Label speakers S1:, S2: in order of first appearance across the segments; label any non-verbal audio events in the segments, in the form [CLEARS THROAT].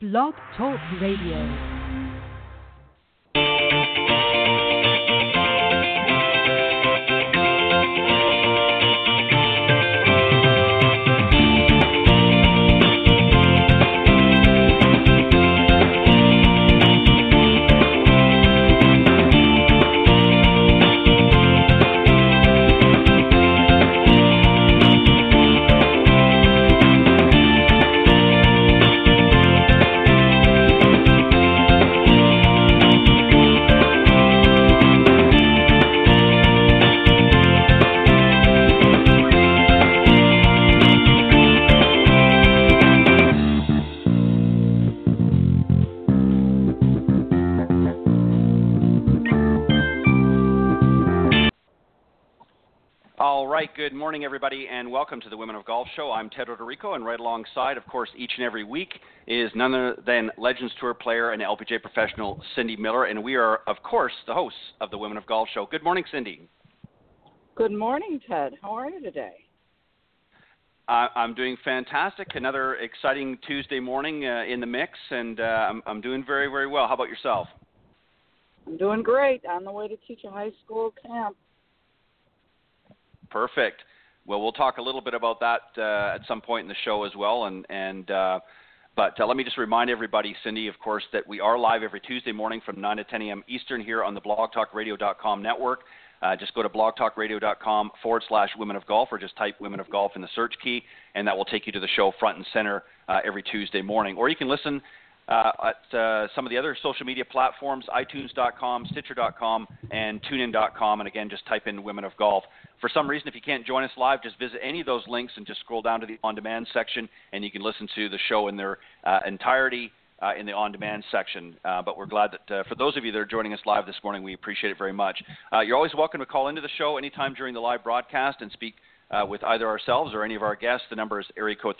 S1: Blog Talk Radio.
S2: Good morning, everybody, and welcome to the Women of Golf Show. I'm Ted Roderico, and right alongside, of course, each and every week is none other than Legends Tour player and LPGA professional Cindy Miller, and we are, of course, the hosts of the Women of Golf Show. Good morning, Cindy.
S3: Good morning, Ted. How are you today?
S2: Uh, I'm doing fantastic. Another exciting Tuesday morning uh, in the mix, and uh, I'm, I'm doing very, very well. How about yourself?
S3: I'm doing great. On the way to teach a high school camp
S2: Perfect. Well, we'll talk a little bit about that uh, at some point in the show as well. And, and uh, but uh, let me just remind everybody, Cindy, of course, that we are live every Tuesday morning from 9 to 10 a.m. Eastern here on the BlogTalkRadio.com network. Uh, just go to blogtalkradio.com forward slash women of golf or just type women of golf in the search key, and that will take you to the show front and center uh, every Tuesday morning. Or you can listen uh, at uh, some of the other social media platforms, iTunes.com, Stitcher.com, and TuneIn.com. And again, just type in Women of Golf. For some reason, if you can't join us live, just visit any of those links and just scroll down to the on demand section, and you can listen to the show in their uh, entirety. Uh, in the on-demand section. Uh, but we're glad that uh, for those of you that are joining us live this morning, we appreciate it very much. Uh, you're always welcome to call into the show anytime during the live broadcast and speak uh, with either ourselves or any of our guests. The number is area code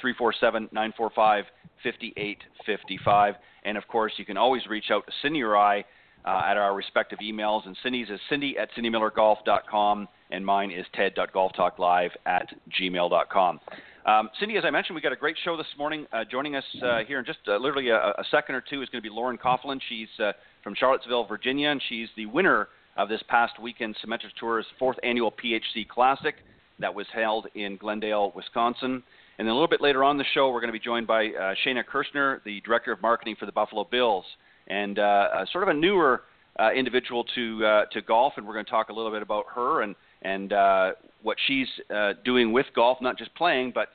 S2: 347-945-5855. And of course, you can always reach out to Cindy or I uh, at our respective emails. And Cindy's is cindy at cindymillergolf.com, and mine is ted.golftalklive at gmail.com. Um, Cindy, as I mentioned, we got a great show this morning. Uh, joining us uh, here in just uh, literally a, a, second or two is going to be Lauren Coughlin. She's uh, from Charlottesville, Virginia, and she's the winner of this past weekend Symetra Tour's fourth annual PHC Classic that was held in Glendale, Wisconsin. And then a little bit later on the show, we're going to be joined by uh, Shaena Kershner, the Director of Marketing for the Buffalo Bills, and uh, sort of a newer uh, individual to uh, to golf. And we're going to talk a little bit about her and and uh, what she's uh, doing with golf, not just playing, but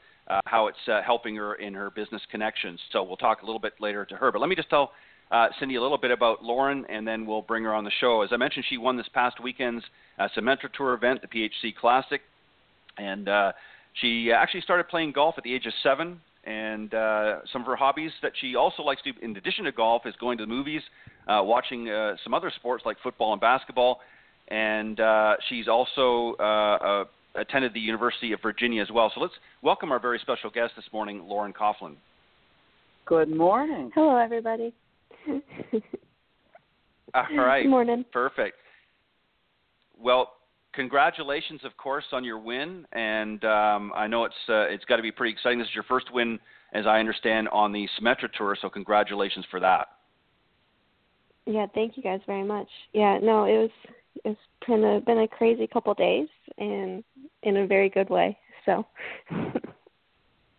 S2: how it's helping her in her business connections. So we'll talk a little bit later to her. But let me just tell uh, Cindy a little bit about Lauren, and then we'll bring her on the show. As I mentioned, she won this past weekend's uh, Tour event, the PHC Classic, and uh, she actually started playing golf at the age of seven. And uh, some of her hobbies that she also likes to do, in addition to golf, is going to the movies, uh, watching uh, some other sports like football and basketball. And uh, she's also uh, uh, attended the University of Virginia as well. So let's welcome our very special guest this morning, Lauren Coughlin.
S3: Good morning.
S4: Hello, everybody.
S2: All right.
S4: Good [LAUGHS] morning.
S2: Perfect. Well, congratulations, of course, on your win, and um, I know it's uh, it's got to be pretty exciting. This is your first win, as I understand, on the Symetra Tour, so congratulations for that.
S4: Yeah, thank you guys very much. Yeah, no, it was it's been a been a crazy couple days, and in a very good way. So.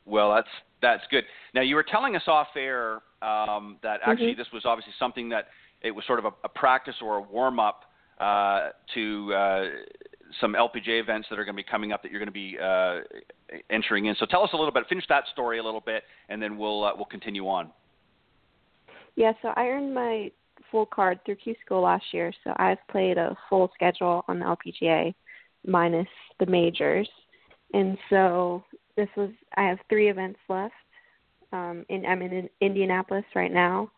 S2: well, that's that's good. Now, you were telling us off air um, that actually
S4: mm-hmm.
S2: this was obviously something that it was sort of a, a practice or a warm up uh, to uh, some LPGA events that are going to be coming up that you're going to be uh, entering in. So tell us a little bit. Finish that story a little bit, and then we'll uh, we'll continue on.
S4: Yeah, so I earned my full card through Q School last year, so I've played a full schedule on the LPGA minus the majors, and so this was I have three events left. Um, in I'm in Indianapolis right now,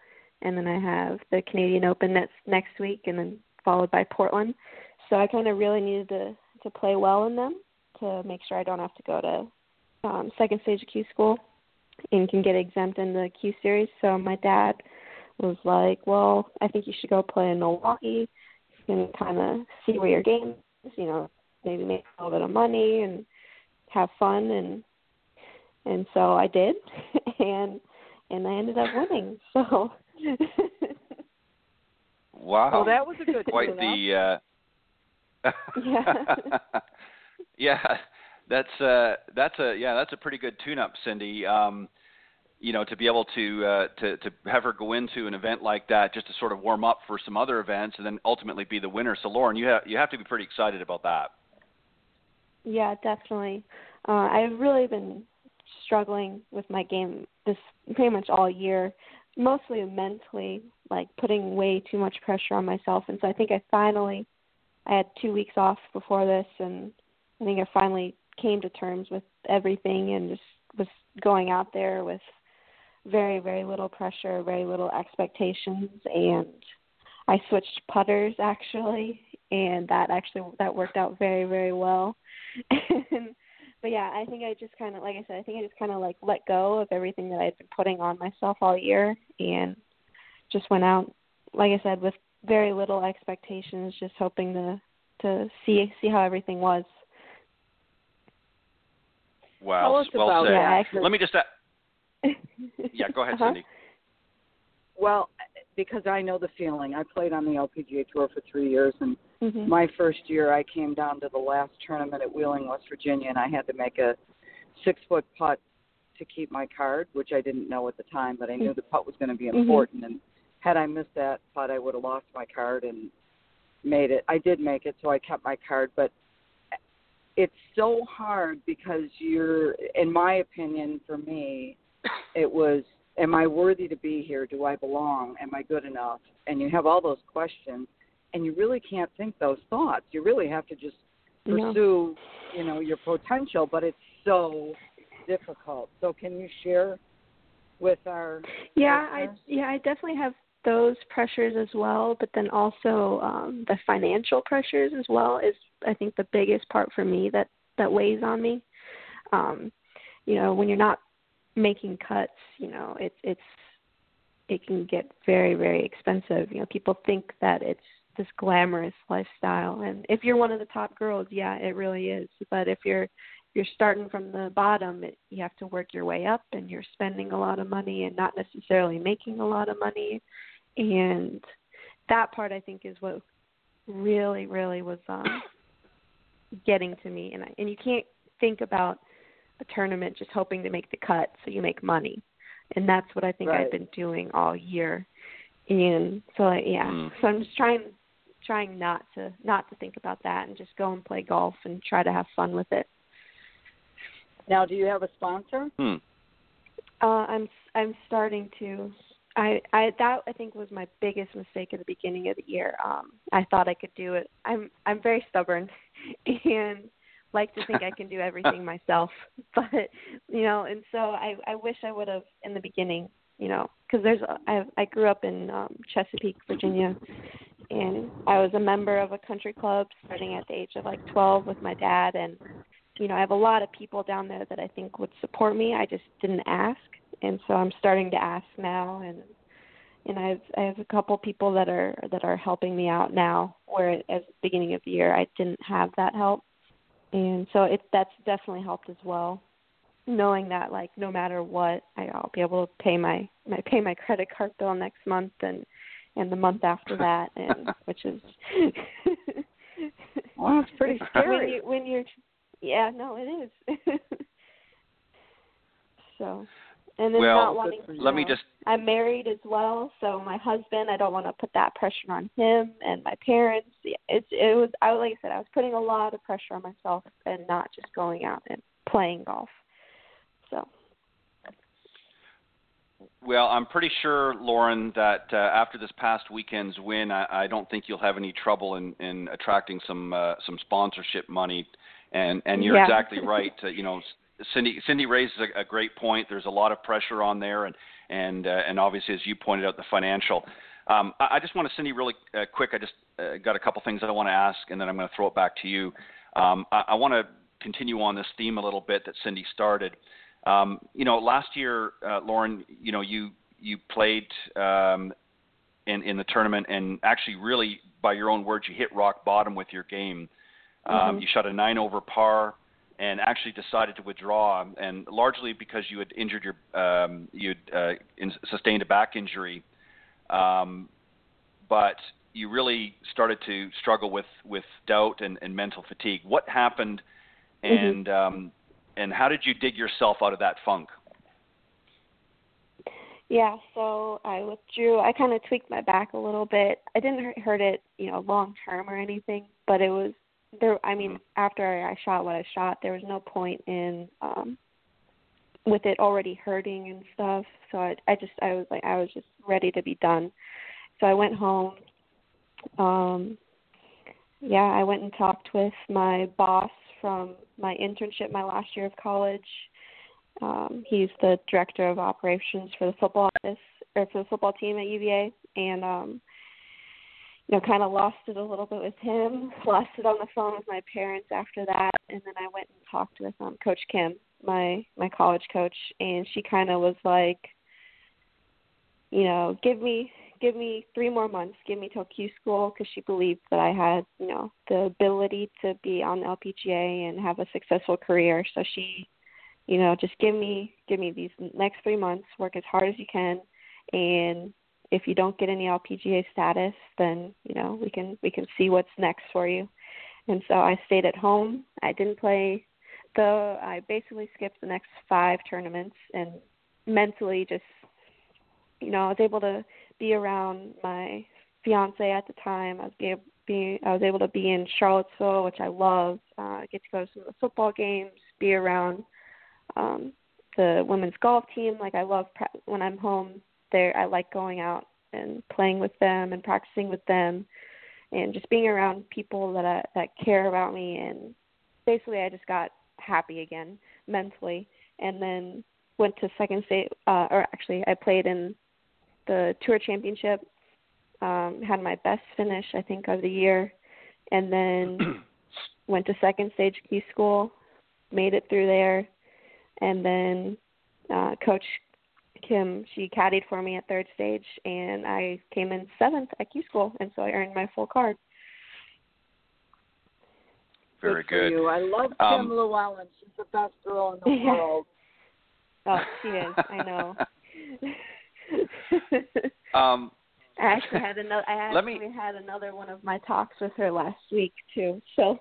S4: and then I have the Canadian Open that's next week, and then followed by Portland. So I kind of really needed to to play well in them to make sure I don't have to go to um, second stage of Q school and can get exempt in the Q series. So my dad was like, "Well, I think you should go play in Milwaukee. and kind of see where your game is. You know, maybe make a little bit of money and have fun." And and so I did, [LAUGHS] and and I ended up winning. So. [LAUGHS]
S2: wow.
S3: Well, that was a good
S2: quite the. Uh, [LAUGHS]
S4: Yeah.
S2: yeah, that's uh, that's a yeah, that's a pretty good tune-up, Cindy. Um, you know, to be able to uh, to to have her go into an event like that just to sort of warm up for some other events and then ultimately be the winner. So, Lauren, you have you have to be pretty excited about that.
S4: Yeah, definitely. Uh, I've really been struggling with my game this pretty much all year, mostly mentally, like putting way too much pressure on myself. And so I think I finally, I had two weeks off before this, and I think I finally came to terms with everything and just was going out there with very, very little pressure, very little expectations, and I switched putters actually, and that actually that worked out very, very well. [LAUGHS] and, but yeah, I think I just kind of, like I said, I think I just kind of like let go of everything that I'd been putting on myself all year, and just went out, like I said, with very little expectations, just hoping to to see see how everything was.
S2: Wow,
S3: Tell us
S2: well
S3: about
S2: said.
S4: Yeah, actually-
S2: Let me just. a- [LAUGHS] yeah, go ahead,
S4: Uh-huh.
S2: Cindy.
S3: Well, because I know the feeling. I played on the LPGA tour for three years, and
S4: Mhm.
S3: my first year I came down to the last tournament at Wheeling, West Virginia, and I had to make a six foot putt to keep my card, which I didn't know at the time, but I knew the putt was going to be
S4: Mhm.
S3: important. And had I missed that putt, I would have lost my card and made it. I did make it, so I kept my card, but it's so hard because you're, in my opinion, for me, it was, am I worthy to be here? Do I belong? Am I good enough? And you have all those questions, and you really can't think those thoughts. You really have to just pursue, you know, your potential, but it's so difficult. So can you share with our
S4: Yeah, I yeah, I definitely have those pressures as well, but then also um the financial pressures as well is I think the biggest part for me that that weighs on me. Um you know, when you're not making cuts, you know, it's it's it can get very very expensive. You know, people think that it's this glamorous lifestyle and if you're one of the top girls, yeah, it really is. But if you're you're starting from the bottom, it, you have to work your way up, and you're spending a lot of money and not necessarily making a lot of money. And that part, I think, is what really, really was um, [COUGHS] getting to me. And I, and you can't think about a tournament just hoping to make the cut so you make money. And that's what I think
S3: Right.
S4: I've been doing all year. And so, I, yeah,
S2: Mm.
S4: so I'm just trying trying not to not to think about that and just go and play golf and try to have fun with it.
S3: Now, do you have a sponsor?
S2: Hmm.
S4: Uh, I'm I'm starting to. I I that I think was my biggest mistake at the beginning of the year. Um, I thought I could do it. I'm I'm very stubborn, [LAUGHS] and like to think I can do everything [LAUGHS] myself. [LAUGHS] But you know, and so I I wish I would have in the beginning. You know, because there's a- I I grew up in um, Chesapeake, Virginia, and I was a member of a country club starting at the age of like 12 with my dad and you know, I have a lot of people down there that I think would support me. I just didn't ask, and so I'm starting to ask now, and and I've I have a couple people that are that are helping me out now. Where at the beginning of the year I didn't have that help, and so it that's definitely helped as well. Knowing that like no matter what, I, I'll be able to pay my my pay my credit card bill next month and and the month after [LAUGHS] that, and which is [LAUGHS]
S3: Well, it's pretty [LAUGHS]
S4: when
S3: scary.
S4: you when you're yeah no it is so and then
S2: Well,
S4: not wanting to.
S2: Let me just.
S4: I'm married as well so my husband I don't want to put that pressure on him and my parents it's it was I like I said I was putting a lot of pressure on myself and not just going out and playing golf so
S2: Well, I'm pretty sure, Lauren, that uh, after this past weekend's win, I, I don't think you'll have any trouble in, in attracting some uh, some sponsorship money. And and you're
S4: Yeah.
S2: exactly [LAUGHS] right. Uh, you know, Cindy Cindy raises a, a great point. There's a lot of pressure on there, and and uh, and obviously, as you pointed out, the financial. Um, I, I just want to, Cindy, really uh, quick. I just uh, got a couple things that I want to ask, and then I'm going to throw it back to you. Um, I, I want to continue on this theme a little bit that Cindy started. Um, you know, last year, uh, Lauren, you know, you you played um, in in the tournament, and actually, really, by your own words, you hit rock bottom with your game. Um,
S4: Mhm.
S2: You shot a nine over par. And actually decided to withdraw, and largely because you had injured your um, you'd uh, in, sustained a back injury, um, but you really started to struggle with with doubt and, and mental fatigue. What happened,
S4: Mm-hmm.
S2: and um, and how did you dig yourself out of that funk?
S4: Yeah, so I withdrew. I kind of tweaked my back a little bit. I didn't hurt it, you know, long term or anything, but it was there. I mean, after I shot what I shot, there was no point in um with it already hurting and stuff. So I, I just, I was like, I was just ready to be done. So I went home. Um, yeah, I went and talked with my boss from my internship my last year of college um, he's the director of operations for the football office or for the football team at UVA, and um, you know, kind of lost it a little bit with him. Lost it on the phone with my parents after that, and then I went and talked with um, Coach Kim, my my college coach, and she kind of was like, you know, give me give me three more months, give me till Q school, because she believed that I had, you know, the ability to be on the LPGA and have a successful career. So she you know just give me give me these next three months work as hard as you can and if you don't get any lpga status then you know we can we can see what's next for you. And so i stayed at home. I didn't play the i basically skipped the next five tournaments and mentally just you know i was able to be around my fiance at the time. I was be, be i was able to be in charlottesville which i love. Uh get to go to some of the football games be around um the women's golf team. Like i love pra- when i'm home there i like going out and playing with them and practicing with them and just being around people that I, that care about me. And basically i just got happy again mentally. And then went to second state uh or actually i played in the tour championship um had my best finish i think of the year. And then [CLEARS THROAT] went to second stage Q school made it through there. And then uh, Coach Kim she caddied for me at third stage, and I came in seventh at Q school, and so I earned my full card.
S2: Very
S3: good. For you. I love
S2: Um,
S3: Kim Lewellen. She's the best girl in the [LAUGHS]
S4: Yeah.
S3: world.
S4: Oh, she is. I know. [LAUGHS] [LAUGHS]
S2: Um,
S4: I actually had another. I
S2: Let me-
S4: actually had another one of my talks with her last week too. So.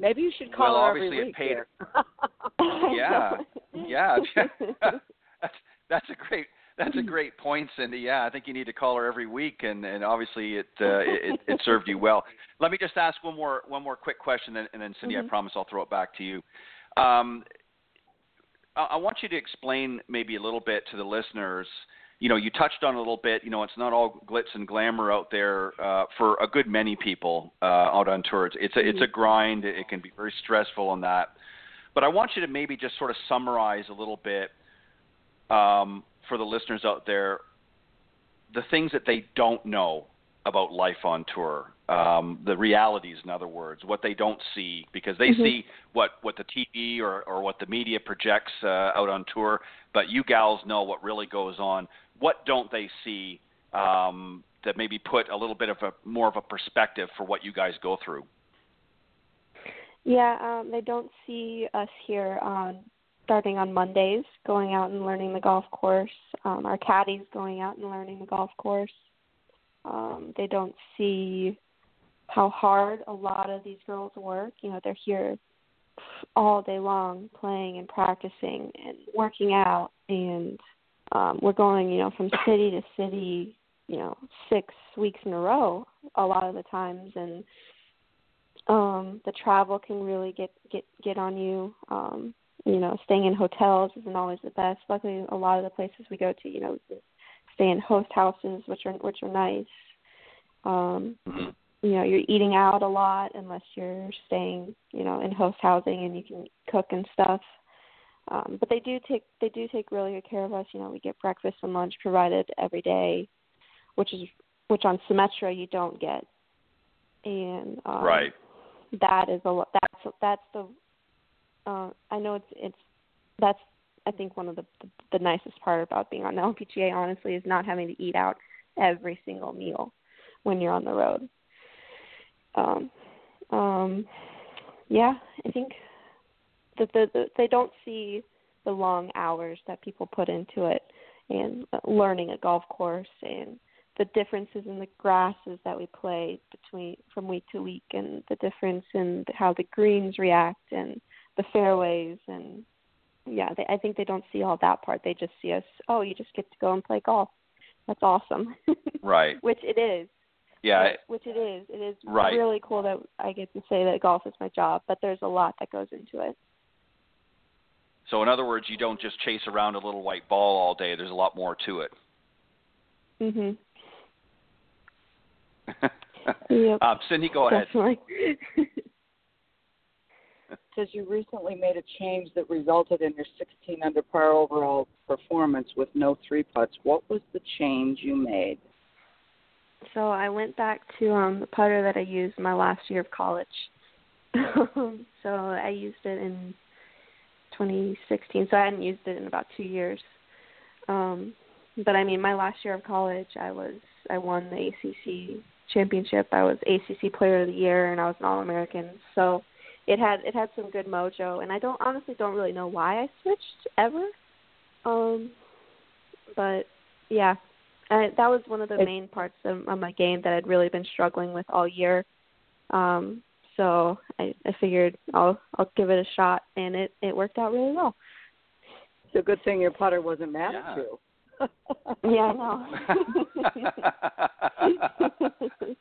S3: Maybe you should call
S2: Well,
S3: her
S2: obviously it
S3: every week.
S2: paid-
S3: here.
S2: Yeah. Yeah, [LAUGHS] [LAUGHS] that's that's a great that's a great point, Cindy. Yeah, I think you need to call her every week, and and obviously it uh, it, it served you well. Let me just ask one more one more quick question, and, and then Cindy,
S4: Mhm.
S2: I promise I'll throw it back to you. Um, I, I want you to explain maybe a little bit to the listeners. You know, you touched on a little bit. You know, it's not all glitz and glamour out there uh, for a good many people uh, out on tour. It's it's a, it's a grind. It can be very stressful on that. But I want you to maybe just sort of summarize a little bit um, for the listeners out there the things that they don't know about life on tour, um, the realities, in other words, what they don't see, because they
S4: Mhm.
S2: see what, what the TV or, or what the media projects uh, out on tour, but you gals know what really goes on. What don't they see um, that maybe put a little bit of a more of a perspective for what you guys go through?
S4: Yeah, um, they don't see us here on starting on Mondays, going out and learning the golf course. Um, our caddies going out and learning the golf course. Um, they don't see how hard a lot of these girls work. You know, they're here all day long playing and practicing and working out and um we're going, you know, from city to city, you know, six weeks in a row a lot of the times and um the travel can really get get get on you. Um you know staying in hotels isn't always the best. Luckily a lot of the places we go to you know stay in host houses which are which are nice. Um
S2: Mhm.
S4: you know you're eating out a lot unless you're staying you know in host housing and you can cook and stuff. Um but they do take they do take really good care of us. You know we get breakfast and lunch provided every day which is which on Symetra you don't get. And um
S2: right.
S4: That is a that's that's the uh I know it's it's that's I think one of the, the the nicest part about being on the LPGA honestly is not having to eat out every single meal when you're on the road. Um um yeah, I think that the, the they don't see the long hours that people put into it and learning a golf course and the differences in the grasses that we play between from week to week and the difference in how the greens react and the fairways and yeah they, i think they don't see all that part. They just see us oh you just get to go and play golf. That's awesome. [LAUGHS]
S2: Right.
S4: Which it is.
S2: Yeah
S4: which it is. It is
S2: right.
S4: really cool that i get to say that golf is my job but there's a lot that goes into it.
S2: So in other words you don't just chase around a little white ball all day. There's a lot more to it.
S4: Mhm yep.
S2: um, [LAUGHS] Cindy, go ahead.
S4: Definitely. [LAUGHS]
S3: Says you recently made a change that resulted in your 16 under par overall performance with no three putts. What was the change you made?
S4: So I went back to um the putter that I used my last year of college. [LAUGHS] so I used it in 2016. So I hadn't used it in about two years. Um, but I mean, my last year of college, I was I won the ACC championship. I was ACC Player of the Year, and I was an All American. So it had it had some good mojo, and I don't honestly don't really know why I switched ever. Um, but yeah, I, that was one of the main parts of, of my game that I'd really been struggling with all year. Um, so I, I figured I'll I'll give it a shot, and it it worked out really well.
S3: It's a good thing your putter wasn't mad
S2: yeah.
S3: at you.
S4: Yeah, I know. [LAUGHS]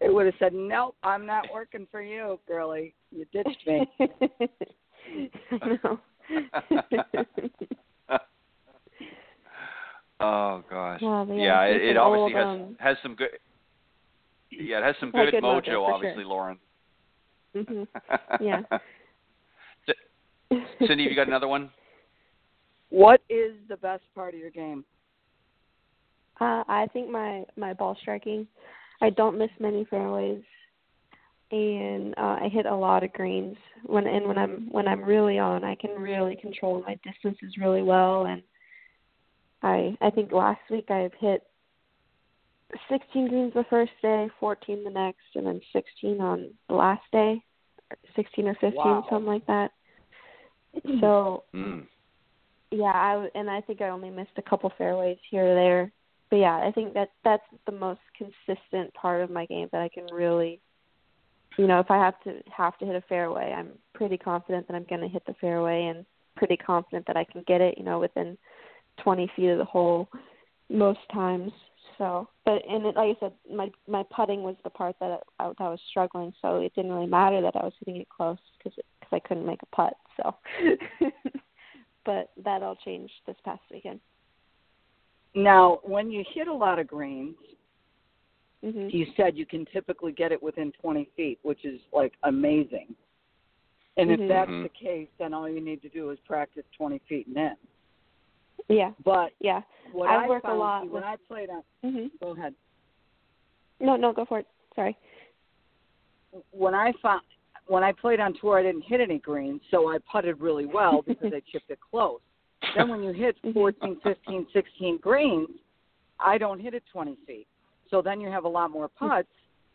S3: it would have said, "Nope, I'm not working for you, girlie. You ditched me."
S4: no. [LAUGHS]
S2: oh gosh.
S4: Yeah, yeah,
S2: it, it obviously
S4: old,
S2: has
S4: um,
S2: has some good. Yeah, it has some good,
S4: good mojo,
S2: mojo, obviously,
S4: sure.
S2: Lauren.
S4: Mhm. [LAUGHS] Yeah.
S2: Cindy, have you got another one?
S3: What is the best part of your game?
S4: Uh, I think my my ball striking. I don't miss many fairways, and uh, I hit a lot of greens. When and when I'm when I'm really on, I can really control my distances really well. And I I think last week I've hit 16 greens the first day, 14 the next, and then 16 on the last day, 16 or 15,
S3: Wow.
S4: something like that. So
S2: Mm.
S4: Yeah, I and I think I only missed a couple fairways here or there. But yeah, I think that that's the most consistent part of my game that I can really you know, if I have to have to hit a fairway, I'm pretty confident that I'm going to hit the fairway and pretty confident that I can get it, you know, within 20 feet of the hole most times. So, but and it, like I said, my my putting was the part that I, that I was struggling. So it didn't really matter that I was hitting it close because because I couldn't make a putt. So, [LAUGHS] but that all changed this past weekend.
S3: Now, when you hit a lot of greens,
S4: hmm
S3: you said you can typically get it within 20 feet, which is like amazing. And
S4: Mhm.
S3: if that's
S2: Mhm.
S3: the case, then all you need to do is practice 20 feet and in.
S4: Yeah,
S3: But
S4: yeah.
S3: what
S4: I
S3: I,
S4: work a lot
S3: see, when
S4: with-
S3: I played on,
S4: hmm
S3: go ahead.
S4: No, no, go for it. Sorry.
S3: When I found when I played on tour, I didn't hit any greens, so I putted really well [LAUGHS] because I chipped it close. Then when you hit
S4: Mhm.
S3: 14, 15, 16 greens, I don't hit it 20 feet. So then you have a lot more putts,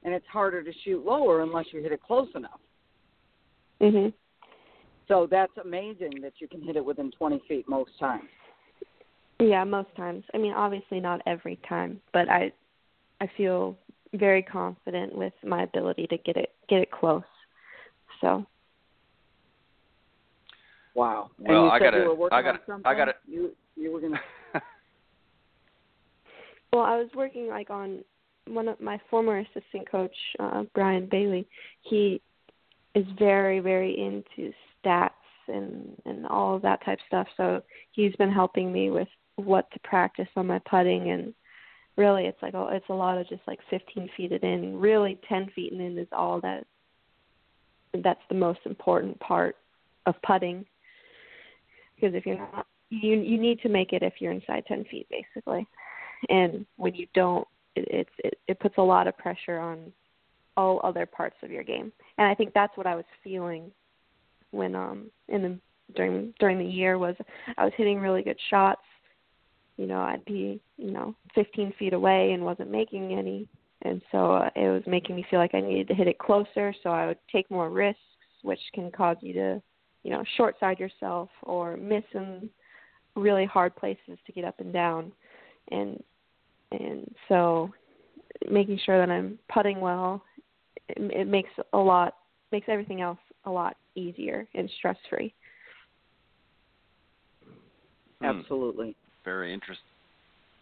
S3: and it's harder to shoot lower unless you hit it close enough.
S4: Mhm.
S3: So that's amazing that you can hit it within 20 feet most times.
S4: Yeah, most times. I mean, obviously not every time, but I I feel very confident with my ability to get it get it close. So,
S3: Wow. And
S2: Well,
S3: you
S2: I
S3: said
S2: gotta-
S3: working
S2: I gotta- I gotta-
S3: You you were gonna. [LAUGHS]
S4: well, I was working like on one of my former assistant coach, uh Brian Bailey. He is very very into stats and and all of that type of stuff. So, he's been helping me with what to practice on my putting and really it's like oh, it's a lot of just like 15 feet it in. Really 10 feet and in is all that that's the most important part of putting because if you're not you you need to make it if you're inside 10 feet basically. And when you don't it it's it, it puts a lot of pressure on all other parts of your game. And i think that's what i was feeling when um in the during during the year was i was hitting really good shots. You know i'd be you know 15 feet away and wasn't making any and so uh, it was making me feel like i needed to hit it closer so i would take more risks which can cause you to, you know, short side yourself or miss in really hard places to get up and down. And and so making sure that I'm putting well, it, it makes a lot makes everything else a lot easier and stress free.
S2: Hmm.
S3: Absolutely.
S2: Very interesting.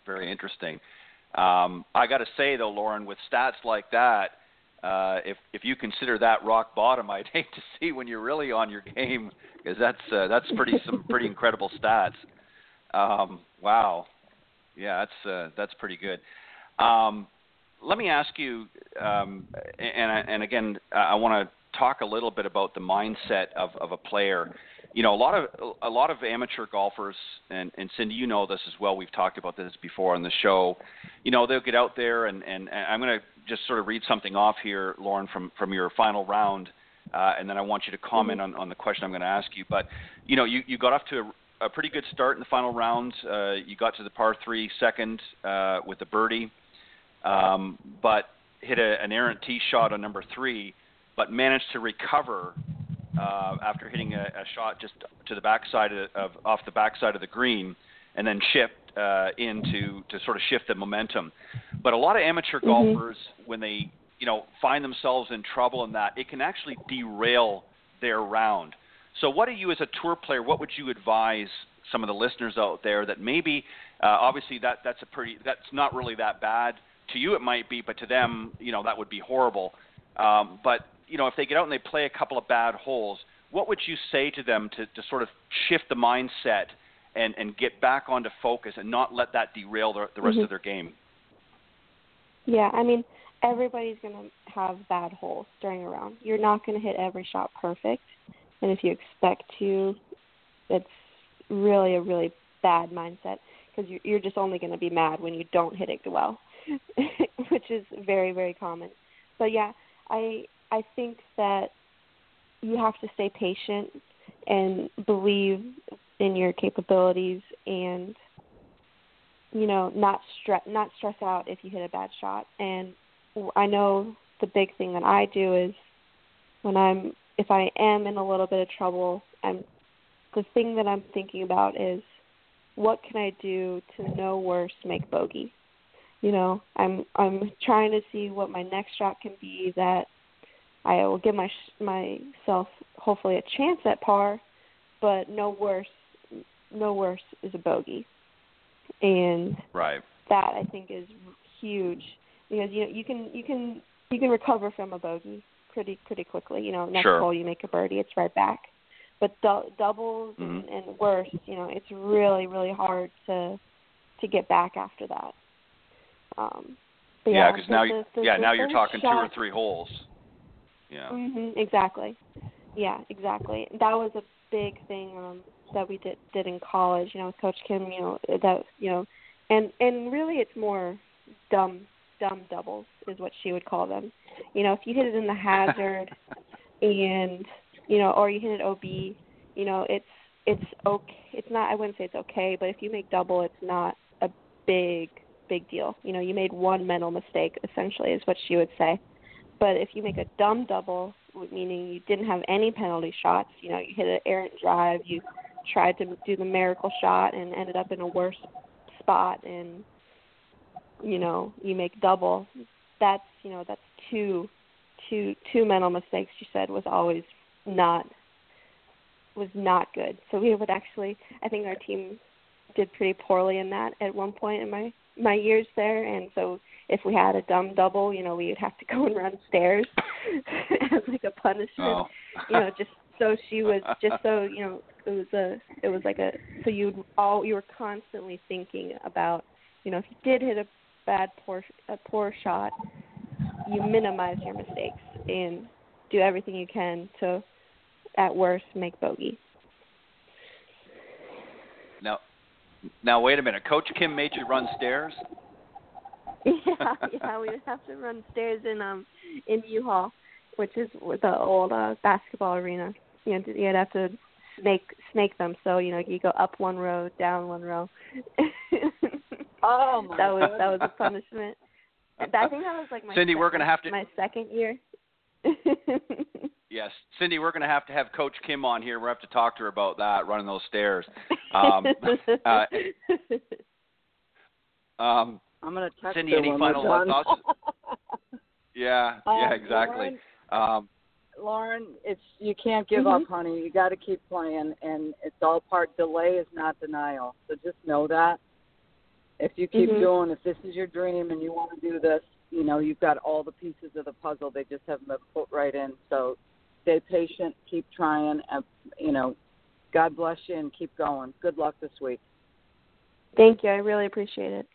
S2: Very interesting. Um, I got to say though, Lauren, with stats like that, uh, if if you consider that rock bottom, [LAUGHS] I'd hate to see when you're really on your game because that's uh, that's pretty some pretty incredible stats. Um, wow, yeah, that's uh, that's pretty good. Um, let me ask you, um, and and again, I want to talk a little bit about the mindset of, of a player you know, a lot of a lot of amateur golfers, and, and Cindy, you know this as well. We've talked about this before on the show. You know, they'll get out there, and, and, and I'm going to just sort of read something off here, Lauren, from from your final round, uh, and then I want you to comment mm-hmm. on, on the question I'm going to ask you. But you know, you, you got off to a, a pretty good start in the final round. Uh, you got to the par three second uh, with the birdie, um, but hit a, an errant tee shot on number three, but managed to recover uh, after hitting a, a shot just to the backside of, of off the backside of the green, and then shipped uh, in to to sort of shift the momentum. But a lot of amateur mm-hmm. golfers, when they you know find themselves in trouble in that, it can actually derail their round. So, what do you as a tour player? What would you advise some of the listeners out there that maybe, uh, obviously, that that's a pretty that's not really that bad. To you, it might be, but to them, you know, that would be horrible. Um, but you know, if they get out and they play a couple of bad holes, what would you say to them to, to sort of shift the mindset and, and get back onto focus and not let that derail the, the rest
S4: mm-hmm.
S2: of their game?
S4: Yeah, I mean, everybody's going to have bad holes during a round. You're not going to hit every shot perfect. And if you expect to, it's really a really bad mindset because you're, you're just only going to be mad when you don't hit it well, [LAUGHS] which is very, very common. But yeah, I I think that you have to stay patient and believe in your capabilities and you know not stress not stress out if you hit a bad shot. And i know the big thing that i do is when i'm if i am in a little bit of trouble i'm the thing that i'm thinking about is what can i do to no worse make bogey? You know i'm i'm trying to see what my next shot can be that I will give my myself hopefully a chance at par, but no worse no worse is a bogey, and
S2: right
S4: that I think is huge because you know you can you can you can recover from a bogey pretty pretty quickly. You know, next
S2: sure.
S4: hole you make a birdie, it's right back. But du- doubles
S2: mm-hmm.
S4: and, and worse, you know, it's really really hard to to get back after that. Um,
S2: yeah,
S4: because
S2: yeah, now you,
S4: the,
S2: yeah now you're talking
S4: shot,
S2: two or three holes. Yeah.
S4: Mhm. Exactly. Yeah, exactly. That was a big thing um that we did did in college, you know, with Coach Kim, you know, that you know and and really it's more dumb dumb doubles is what she would call them. You know, if you hit it in the hazard [LAUGHS] and you know, or you hit it OB, you know, it's it's okay. It's not. I wouldn't say it's okay, but if you make double, it's not a big big deal. You know, you made one mental mistake. Essentially, is what she would say. But if you make a dumb double, meaning you didn't have any penalty shots, you know, you hit an errant drive, you tried to do the miracle shot and ended up in a worse spot, and you know, you make double. That's you know, that's two, two, two mental mistakes. You said was always not was not good. So we would actually, I think our team did pretty poorly in that at one point in my my years there, and so if we had a dumb double, you know, we would have to go and run stairs [LAUGHS] as like a punishment.
S2: Oh.
S4: you know, just so she was just so, you know, it was a it was like a so you'd all you were constantly thinking about, you know, if you did hit a bad poor a poor shot, you minimize your mistakes and do everything you can to at worst make bogey.
S2: Now now wait a minute. Coach Kim made you run stairs? [LAUGHS]
S4: yeah, yeah, we would have to run stairs in um in U Hall, which is the old uh, basketball arena. You know, you'd have to snake snake them. So you know, you go up one row, down one row. [LAUGHS]
S3: oh my!
S4: That was that was a punishment. I think that was like my
S2: Cindy,
S4: second,
S2: we're gonna have to
S4: my second year. [LAUGHS]
S2: Yes, Cindy, we're going to have to have Coach Kim on here. We'll have to talk to her about that, running those stairs. Um, [LAUGHS] uh, um,
S3: I'm going to text
S2: Cindy,
S3: her
S2: any
S3: when
S2: final
S3: we're done.
S2: thoughts? [LAUGHS] yeah, yeah,
S3: Um,
S2: exactly.
S3: Lauren,
S2: Um,
S3: Lauren, it's you can't give
S4: Mhm.
S3: up, honey. You got to keep playing, and it's all part. Delay is not denial. So just know that. If you keep
S4: Mhm.
S3: doing, if this is your dream and you want to do this, you know you've got all the pieces of the puzzle. They just haven't been put right in. So stay patient, keep trying, and you know, God bless you, and keep going. Good luck this week.
S4: Thank you. I really appreciate it.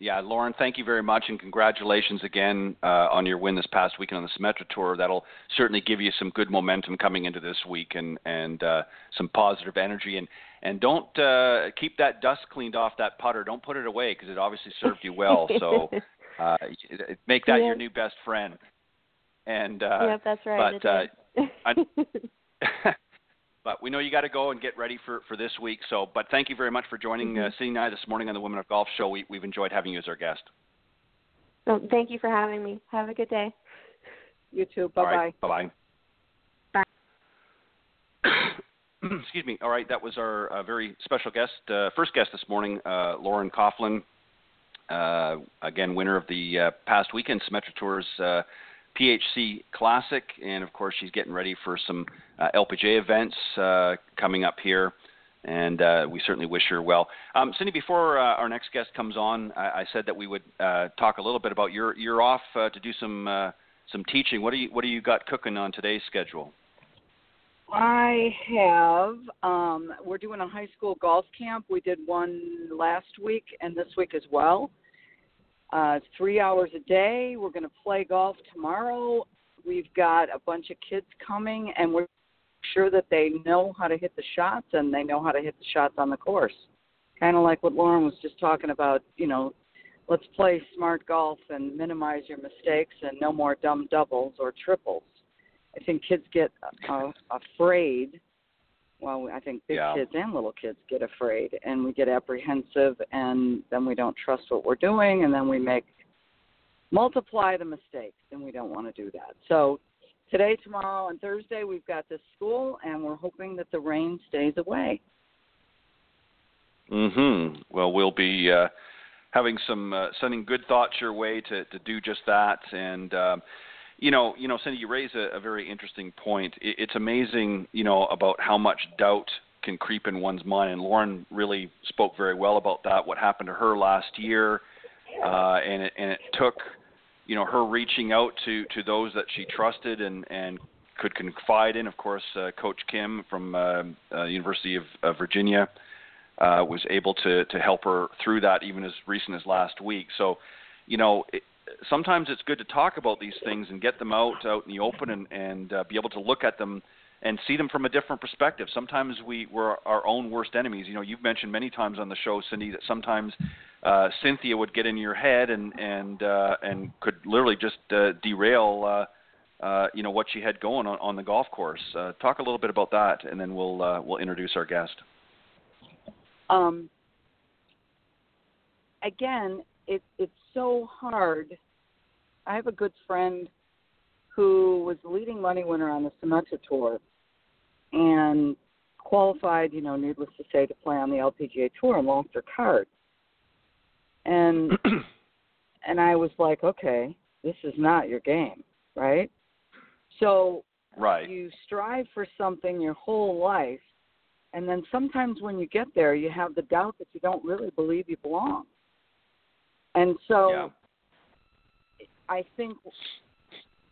S2: Yeah, Lauren, thank you very much, and congratulations again uh, on your win this past weekend on the Symetra Tour. That'll certainly give you some good momentum coming into this week, and and uh, some positive energy. And and don't uh, keep that dust cleaned off that putter. Don't put it away because it obviously served you well. So [LAUGHS] uh, make that
S4: Yeah.
S2: your new best friend. And uh,
S4: yep, that's right.
S2: but,
S4: it
S2: uh, [LAUGHS] [LAUGHS] but we know you got to go and get ready for, for this week. So, but thank you very much for joining uh,
S4: Mhm.
S2: Cindy and I this morning on the Women of Golf Show. We, we've enjoyed having you as our guest.
S4: well, thank you for having me. Have a good day.
S3: You too. Bye
S2: All
S3: bye.
S2: right, bye
S4: Bye.
S2: bye. Excuse me. All right, that was our uh, very special guest, uh, first guest this morning, uh, Lauren Coughlin. Uh, again, winner of the uh, past weekend Symetra Tours uh, PHC Classic, and of course, she's getting ready for some uh, LPGA events uh, coming up here. And uh, we certainly wish her well. Um, Cindy, before uh, our next guest comes on, I, I said that we would uh, talk a little bit about your you're off uh, to do some some teaching. What do you what do you got cooking on today's schedule?
S3: I have. Um, we're doing a high school golf camp. We did one last week and this week as well. Uh, three hours a day. We're going to play golf tomorrow. We've got a bunch of kids coming, and we're sure that they know how to hit the shots and they know how to hit the shots on the course. Kind of like what Lauren was just talking about. You know, let's play smart golf and minimize your mistakes and no more dumb doubles or triples. I think kids get uh, afraid. Well, I think big
S2: Yeah.
S3: kids and little kids get afraid, and we get apprehensive, and then we don't trust what we're doing, and then we make multiply the mistakes, and we don't want to do that. So today, tomorrow, and Thursday, we've got this school, and we're hoping that the rain stays away.
S2: Mm-hmm. Well, we'll be uh, having some uh, sending good thoughts your way to, to do just that. And um, you know, you know, Cindy, you raise a, a very interesting point. It, it's amazing, you know, about how much doubt can creep in one's mind. And Lauren really spoke very well about that. What happened to her last year, uh, and it, and it took, you know, her reaching out to to those that she trusted and and could confide in. Of course, uh, Coach Kim from uh, uh, University of, of Virginia uh, was able to to help her through that even as recent as last week. So, you know, it, sometimes it's good to talk about these things and get them out out in the open and and uh, be able to look at them and see them from a different perspective. Sometimes we we're our own worst enemies. You know, you've mentioned many times on the show, Cindy, that sometimes uh, Cynthia would get in your head and and uh, and could literally just uh, derail. Uh, uh, you know what she had going on, on the golf course. Uh, talk a little bit about that, and then we'll uh, we'll introduce our guest.
S3: Um, again, it, it's so hard. I have a good friend who was the leading money winner on the Symetra Tour and qualified, you know, needless to say, to play on the LPGA Tour and lost her card. And [CLEARS THROAT] and I was like, okay, this is not your game, right? So
S2: right.
S3: you strive for something your whole life and then sometimes when you get there you have the doubt that you don't really believe you belong and so
S2: Yeah.
S3: i think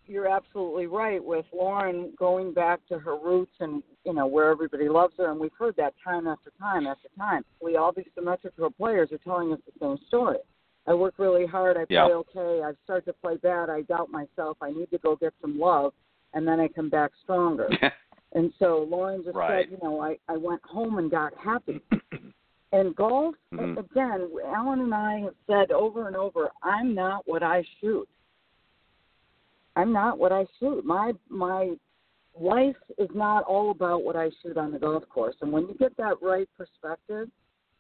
S3: you're absolutely right with lauren going back to her roots and you know where everybody loves her and we've heard that time after time after time we all these Symetra players are telling us the same story i work really hard i play
S2: Yeah.
S3: okay i start to play bad i doubt myself i need to go get some love and then i come back stronger [LAUGHS] and so Lauren just
S2: Right.
S3: said, you know, I, I went home and got happy. [CLEARS THROAT] And golf,
S2: Mhm.
S3: again, Alan and I have said over and over, I'm not what I shoot. I'm not what I shoot. My my life is not all about what I shoot on the golf course. And when you get that right perspective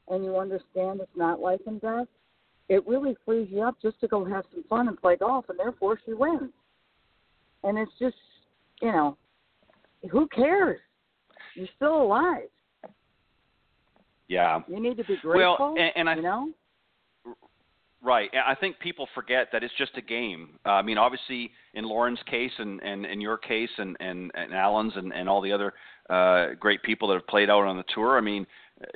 S3: and you understand it's not life and death, it really frees you up just to go have some fun and play golf and therefore she wins. And it's just you know, who cares? You're still alive.
S2: Yeah.
S3: You need to be grateful.
S2: Well, and, and I
S3: you know.
S2: Right. I think people forget that it's just a game. Uh, I mean, obviously, in Lauren's case and, and in your case and, and, and Alan's and, and all the other uh, great people that have played out on the tour, I mean,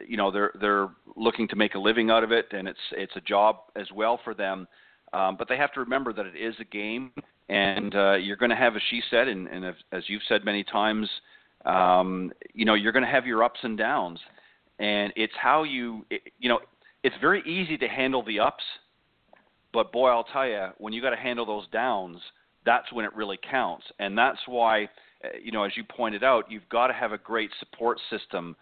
S2: you know, they're they're looking to make a living out of it, and it's it's a job as well for them. Um, but they have to remember that it is a game, and uh, you're going to have, as she said, and, and as you've said many times, um, you know, you're going to have your ups and downs, and it's how you, it, you know, it's very easy to handle the ups but boy, I'll tell you, when you got to handle those downs, that's when it really counts. And that's why, uh, you know, as you pointed out, you've got to have a great support system.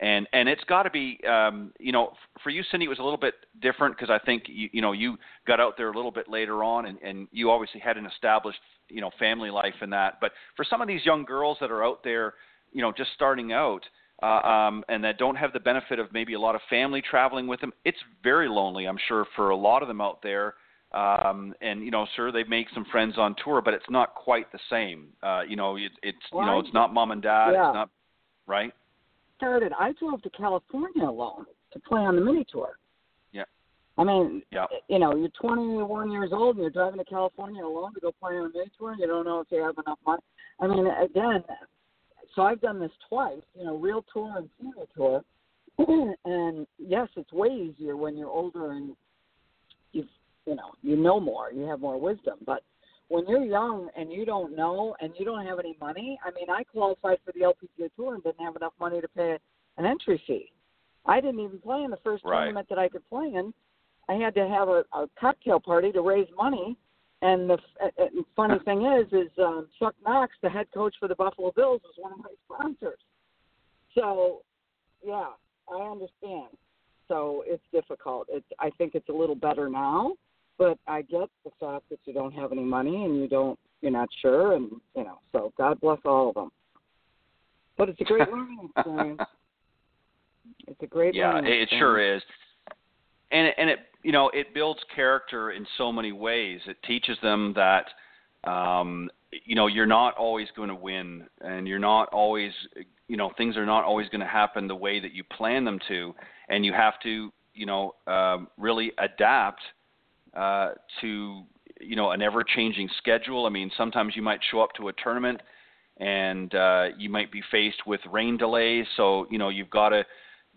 S2: And and it's got to be, um, you know, for you, Cindy, it was a little bit different because I think you, you know you got out there a little bit later on, and, and you obviously had an established, you know, family life in that. But for some of these young girls that are out there, you know, just starting out, uh, um, and that don't have the benefit of maybe a lot of family traveling with them, it's very lonely, I'm sure, for a lot of them out there. Um, and you know, sure, they make some friends on tour, but it's not quite the same. Uh, you know, it, it's
S3: well,
S2: you know, it's not mom and dad.
S3: Yeah.
S2: It's not right.
S3: Started. I drove to California alone to play on the mini tour.
S2: Yeah.
S3: I mean,
S2: yeah.
S3: you know, you're 21 years old and you're driving to California alone to go play on a mini tour. You don't know if you have enough money. I mean, again, so I've done this twice, you know, real tour and senior tour. [CLEARS THROAT] and yes, it's way easier when you're older and you've, you know, you know more, you have more wisdom. But when you're young and you don't know and you don't have any money, I mean, I qualified for the LPGA tour and didn't have enough money to pay an entry fee. I didn't even play in the first
S2: right.
S3: tournament that I could play in. I had to have a, a cocktail party to raise money and the uh, uh, funny thing is, is um, Chuck Knox, the head coach for the Buffalo Bills, was one of my sponsors. So, yeah, I understand. So it's difficult. It's I think it's a little better now, but I get the fact that you don't have any money and you don't, you're not sure, and you know. So God bless all of them. But it's a great [LAUGHS] learning experience. It's a great
S2: yeah,
S3: learning
S2: it
S3: experience.
S2: sure is. And and it you know it builds character in so many ways. It teaches them that um, you know you're not always going to win, and you're not always you know things are not always going to happen the way that you plan them to, and you have to you know um, really adapt uh, to you know an ever-changing schedule. I mean, sometimes you might show up to a tournament and uh, you might be faced with rain delays, so you know you've got to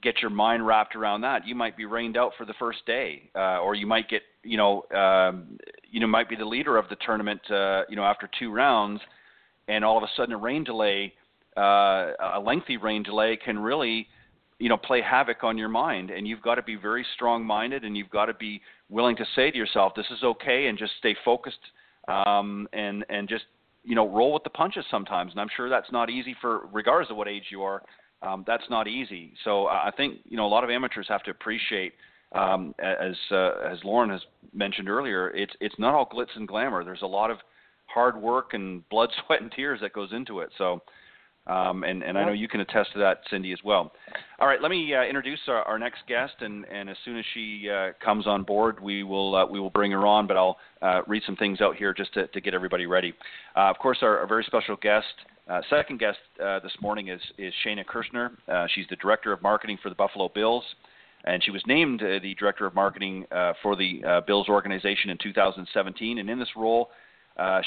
S2: get your mind wrapped around that. You might be rained out for the first day, uh, or you might get, you know, um, you know, might be the leader of the tournament, uh, you know, after two rounds, and all of a sudden a rain delay, uh, a lengthy rain delay, can really, you know, play havoc on your mind. And you've got to be very strong-minded, and you've got to be willing to say to yourself, "This is okay," and just stay focused, um, and and just you know, roll with the punches sometimes. And I'm sure that's not easy for, regardless of what age you are um, that's not easy. So I think you know a lot of amateurs have to appreciate, um, as uh, as Lauren has mentioned earlier, it's it's not all glitz and glamour. There's a lot of hard work and blood, [LAUGHS] sweat, and tears that goes into it. So. Um, and, and I know you can attest to that, Cindy, as well. All right, let me uh, introduce our, our, next guest, and, and as soon as she uh, comes on board, we will uh, we will bring her on. But I'll uh, read some things out here just to, to get everybody ready. Uh, of course, our, our, very special guest uh, second guest uh, this morning is, is Shaena Kershner. Uh, she's the Director of Marketing for the Buffalo Bills, and she was named uh, the Director of Marketing uh, for the uh, Bills organization in 2017. And in this role,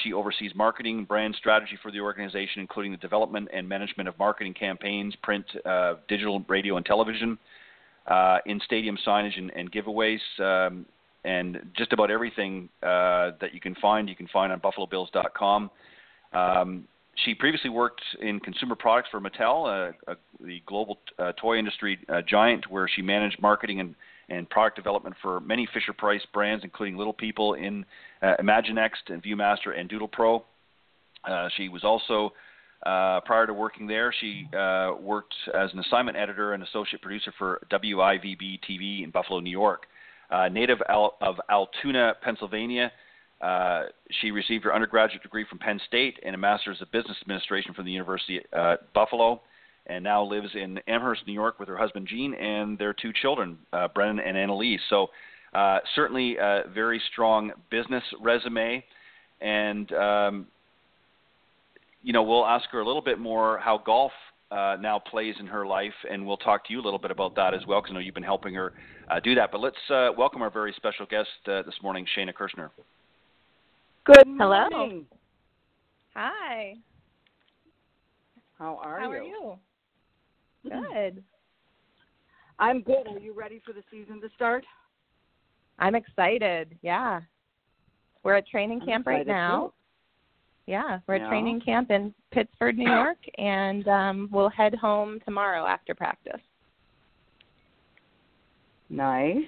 S2: she oversees marketing brand strategy for the organization, including the development and management of marketing campaigns, print, digital, radio, and television, in stadium signage and, and giveaways. Um, and just about everything that you can find, you can find on BuffaloBills.com. Um, she previously worked in consumer products for Mattel, uh, uh, the global uh, toy industry uh, giant, where she managed marketing and, and product development for many Fisher Price brands, including Little People in uh, Imaginext and ViewMaster and Doodle Pro. Uh, she was also, prior to working there, she worked as an assignment editor and associate producer for WIVB TV in Buffalo, New York. native of Altoona, Pennsylvania, uh, she received her undergraduate degree from Penn State and a master's of business administration from the University at uh, Buffalo, and now lives in Amherst, New York, with her husband Gene and their two children, uh, Brennan and Annalise. So, uh, certainly a very strong business resume, and um, you know, we'll ask her a little bit more how golf uh, now plays in her life, and we'll talk to you a little bit about that as well, because I know you've been helping her uh, do that. But let's uh, welcome our very special guest this morning, Shaena Kershner.
S3: Good
S5: Hello.
S3: morning.
S5: Hi.
S3: How are
S5: How
S3: you?
S5: are you? [LAUGHS] Good.
S3: I'm good. Are you ready for the season to start?
S5: I'm excited. Yeah. We're at training
S3: I'm
S5: camp right now.
S3: too.
S5: Yeah, we're
S3: Yeah.
S5: at training camp in Pittsford, New York, and um, we'll head home tomorrow after practice.
S3: Nice.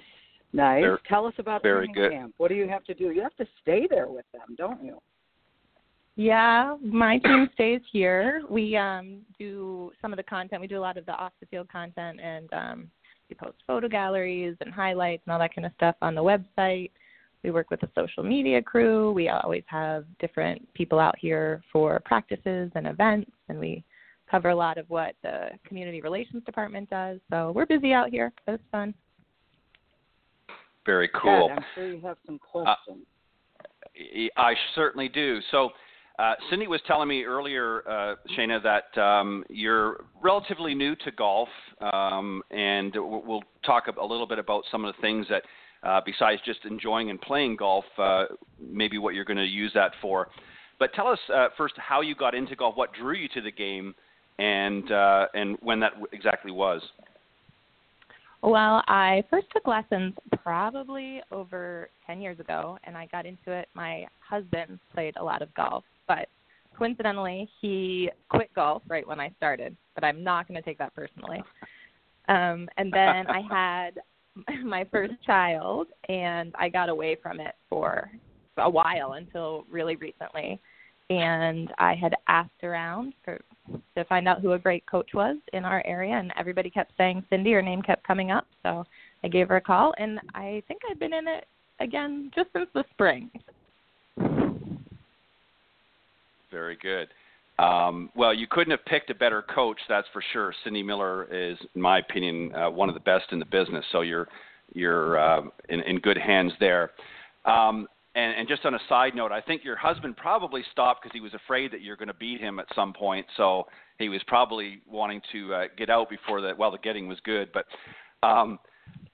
S3: Nice.
S2: Very-
S3: Tell us about
S2: very
S3: training
S2: good.
S3: camp. What do you have to do? You have to stay there with them, don't you?
S5: Yeah, my team stays here. We um, do some of the content. We do a lot of the off the field content, and um, we post photo galleries and highlights and all that kind of stuff on the website. We work with a social media crew. We always have different people out here for practices and events, and we cover a lot of what the community relations department does. So we're busy out here, but it's fun.
S2: Very cool.
S3: Good. I'm sure you have some questions.
S2: I certainly do. So, uh, Cindy was telling me earlier, uh, Shaena, that um, you're relatively new to golf, um, and we'll talk a a little bit about some of the things that, uh, besides just enjoying and playing golf, uh, maybe what you're going to use that for. But tell us uh, first how you got into golf, what drew you to the game, and uh, and when that exactly was.
S5: Well, I first took lessons probably over 10 years ago, and I got into it. My husband played a lot of golf, but coincidentally, he quit golf right when I started, but I'm not going to take that personally. Um, and then I [LAUGHS] had [LAUGHS] my first child, and I got away from it for a while until really recently. And I had asked around for to find out who a great coach was in our area and everybody kept saying Cindy her name kept coming up so I gave her a call and I think I've been in it again just since the spring.
S2: Very good. Um, well, you couldn't have picked a better coach, that's for sure. Cindy Miller is, in my opinion, uh, one of the best in the business. So you're you're uh, in, in good hands there. Um, and, and just on a side note, I think your husband probably stopped because he was afraid that you're going to beat him at some point. So he was probably wanting to uh, get out before the well, the getting was good. But um,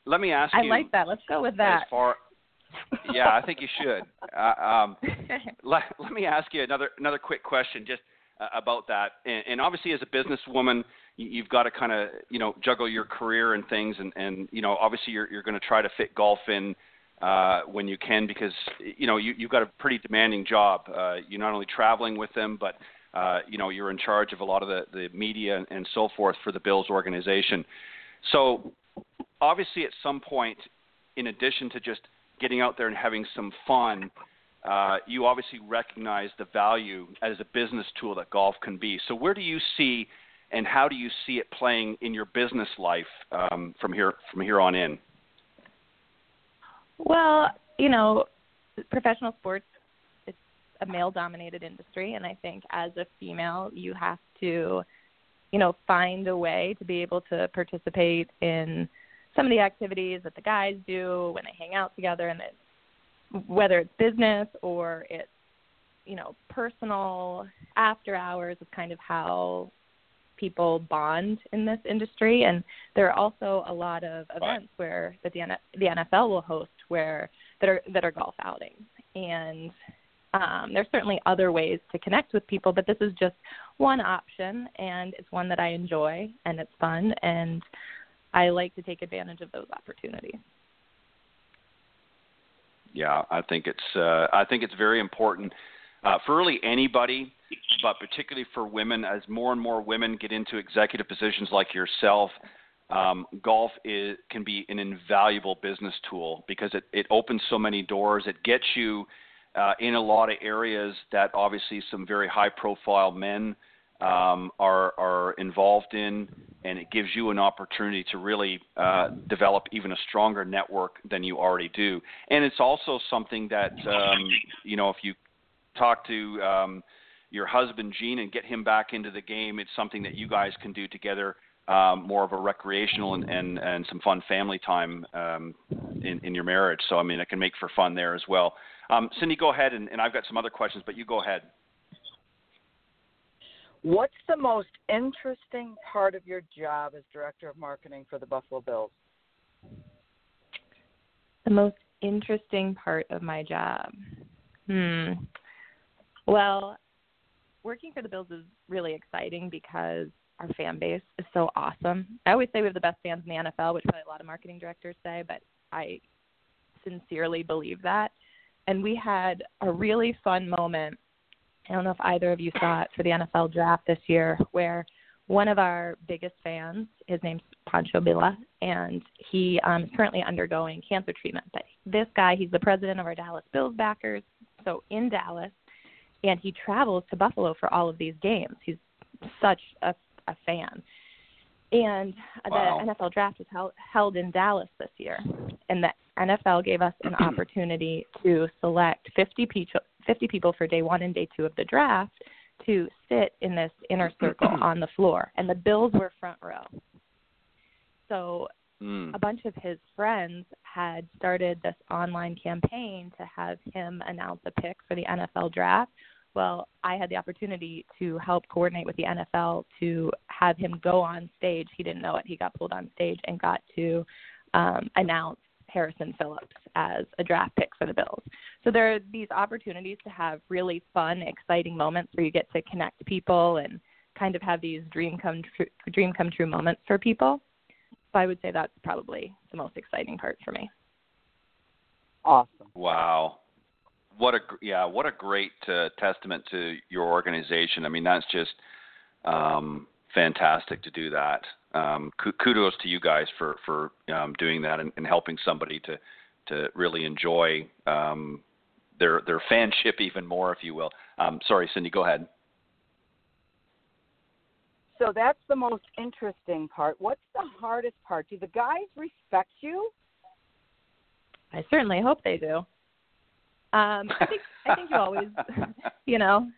S2: let me ask
S5: I
S2: you.
S5: I like that. Let's go with that.
S2: As
S5: that.
S2: far, [LAUGHS] yeah, I think you should. Uh, um, [LAUGHS] let, let me ask you another another quick question just uh, about that. And, and obviously, as a businesswoman, you, you've got to kind of you know juggle your career and things, and and you know obviously you're you're going to try to fit golf in uh, when you can because you know you you've got a pretty demanding job. Uh, you're not only traveling with them, but uh, you know you're in charge of a lot of the the media and, so forth for the Bills organization. So obviously, at some point, in addition to just getting out there and having some fun, uh, you obviously recognize the value as a business tool that golf can be. So, where do you see, and how do you see it playing in your business life um, from here from here on in?
S5: Well, you know, professional sports it's a male dominated industry and I think as a female you have to you know find a way to be able to participate in some of the activities that the guys do when they hang out together and it's whether it's business or it's you know personal after hours is kind of how people bond in this industry. And there are also a lot of events where that the N- the NFL will host where that are that are golf outings and um, there's certainly other ways to connect with people but this is just one option and it's one that I enjoy and it's fun and I like to take advantage of those opportunities.
S2: Yeah, I think it's uh, I think it's very important uh, for really anybody, but particularly for women. As more and more women get into executive positions like yourself, um, golf is, can be an invaluable business tool because it, it opens so many doors. It gets you uh, in a lot of areas that obviously some very high profile men um, are are involved in, and it gives you an opportunity to really uh, develop even a stronger network than you already do. And it's also something that um, you know if you talk to um, your husband Gene and get him back into the game, it's something that you guys can do together. Um, more of a recreational and, and, and some fun family time um, in, in your marriage. So, I mean, it can make for fun there as well. Um, Cindy, go ahead, and, and I've got some other questions, but you go ahead.
S3: What's the most interesting part of your job as director of marketing for the Buffalo Bills?
S5: The most interesting part of my job. Hmm. Well, working for the Bills is really exciting because our fan base is so awesome. I always say we have the best fans in the NFL, which probably a lot of marketing directors say, but I sincerely believe that. And we had a really fun moment. I don't know if either of you saw it for the NFL draft this year, where one of our biggest fans, his name's Pancho Billa, and he um, is currently undergoing cancer treatment. But this guy, he's the president of our Dallas Bills backers, so in Dallas, and he travels to Buffalo for all of these games. He's such a, a fan. And
S2: wow.
S5: the NFL draft was held, held in Dallas this year, and the NFL gave us an [CLEARS THROAT] opportunity to select 50 people, 50 people for day one and day two of the draft to sit in this inner circle [CLEARS THROAT] on the floor, and the Bills were front row. So
S2: mm.
S5: a bunch of his friends had started this online campaign to have him announce a pick for the NFL draft. Well, I had the opportunity to help coordinate with the NFL to have him go on stage. He didn't know it. He got pulled on stage and got to um, announce Harrison Phillips as a draft pick for the Bills. So there are these opportunities to have really fun, exciting moments where you get to connect people and kind of have these dream come true dream come true moments for people. So I would say that's probably the most exciting part for me.
S3: Awesome.
S2: Wow. What a yeah, what a great uh, testament to your organization. I mean, that's just um, fantastic to do that. Um, kudos to you guys for for um, doing that and, and, helping somebody to to really enjoy um, their their fanship even more, if you will. Um, sorry, Cindy, go ahead.
S3: So that's the most interesting part. What's the hardest part? Do the guys respect you?
S5: I certainly hope they do. Um, I think I think you always, [LAUGHS] you know,